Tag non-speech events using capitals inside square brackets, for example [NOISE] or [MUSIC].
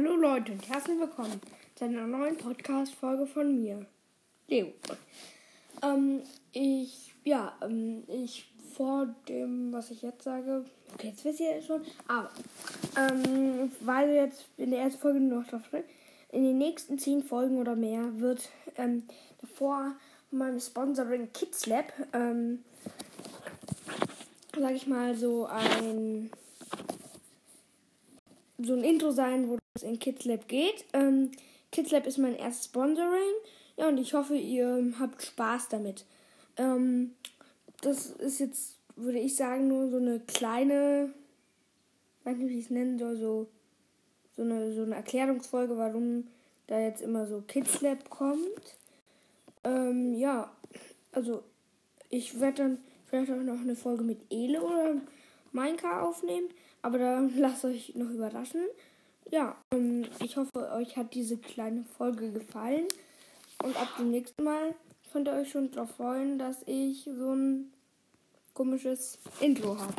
Hallo Leute und herzlich willkommen zu einer neuen Podcast-Folge von mir, Leo. Ähm, ich, ja, ähm, ich vor dem, was ich jetzt sage, okay, jetzt wisst ihr ja schon, aber, ähm, weil jetzt in der ersten Folge noch drauf steht, in den nächsten zehn Folgen oder mehr wird, ähm, davor meinem Sponsoring Kids Lab, ähm, sag ich mal, so ein so ein Intro sein, wo es in Kids Lab geht. Ähm, Kids Lab ist mein erstes Sponsoring. Ja, und ich hoffe, ihr habt Spaß damit. Ähm, das ist jetzt, würde ich sagen, nur so eine kleine, weiß nicht, wie ich es nennen soll, so, so, eine, so eine Erklärungsfolge, warum da jetzt immer so Kids Lab kommt. Ähm, ja, also ich werde dann vielleicht auch noch eine Folge mit Ele oder Minecraft aufnehmen. Aber da [LAUGHS] lasst euch noch überraschen. Ja, ähm, ich hoffe, euch hat diese kleine Folge gefallen. Und ab dem nächsten Mal könnt ihr euch schon darauf freuen, dass ich so ein komisches Intro habe.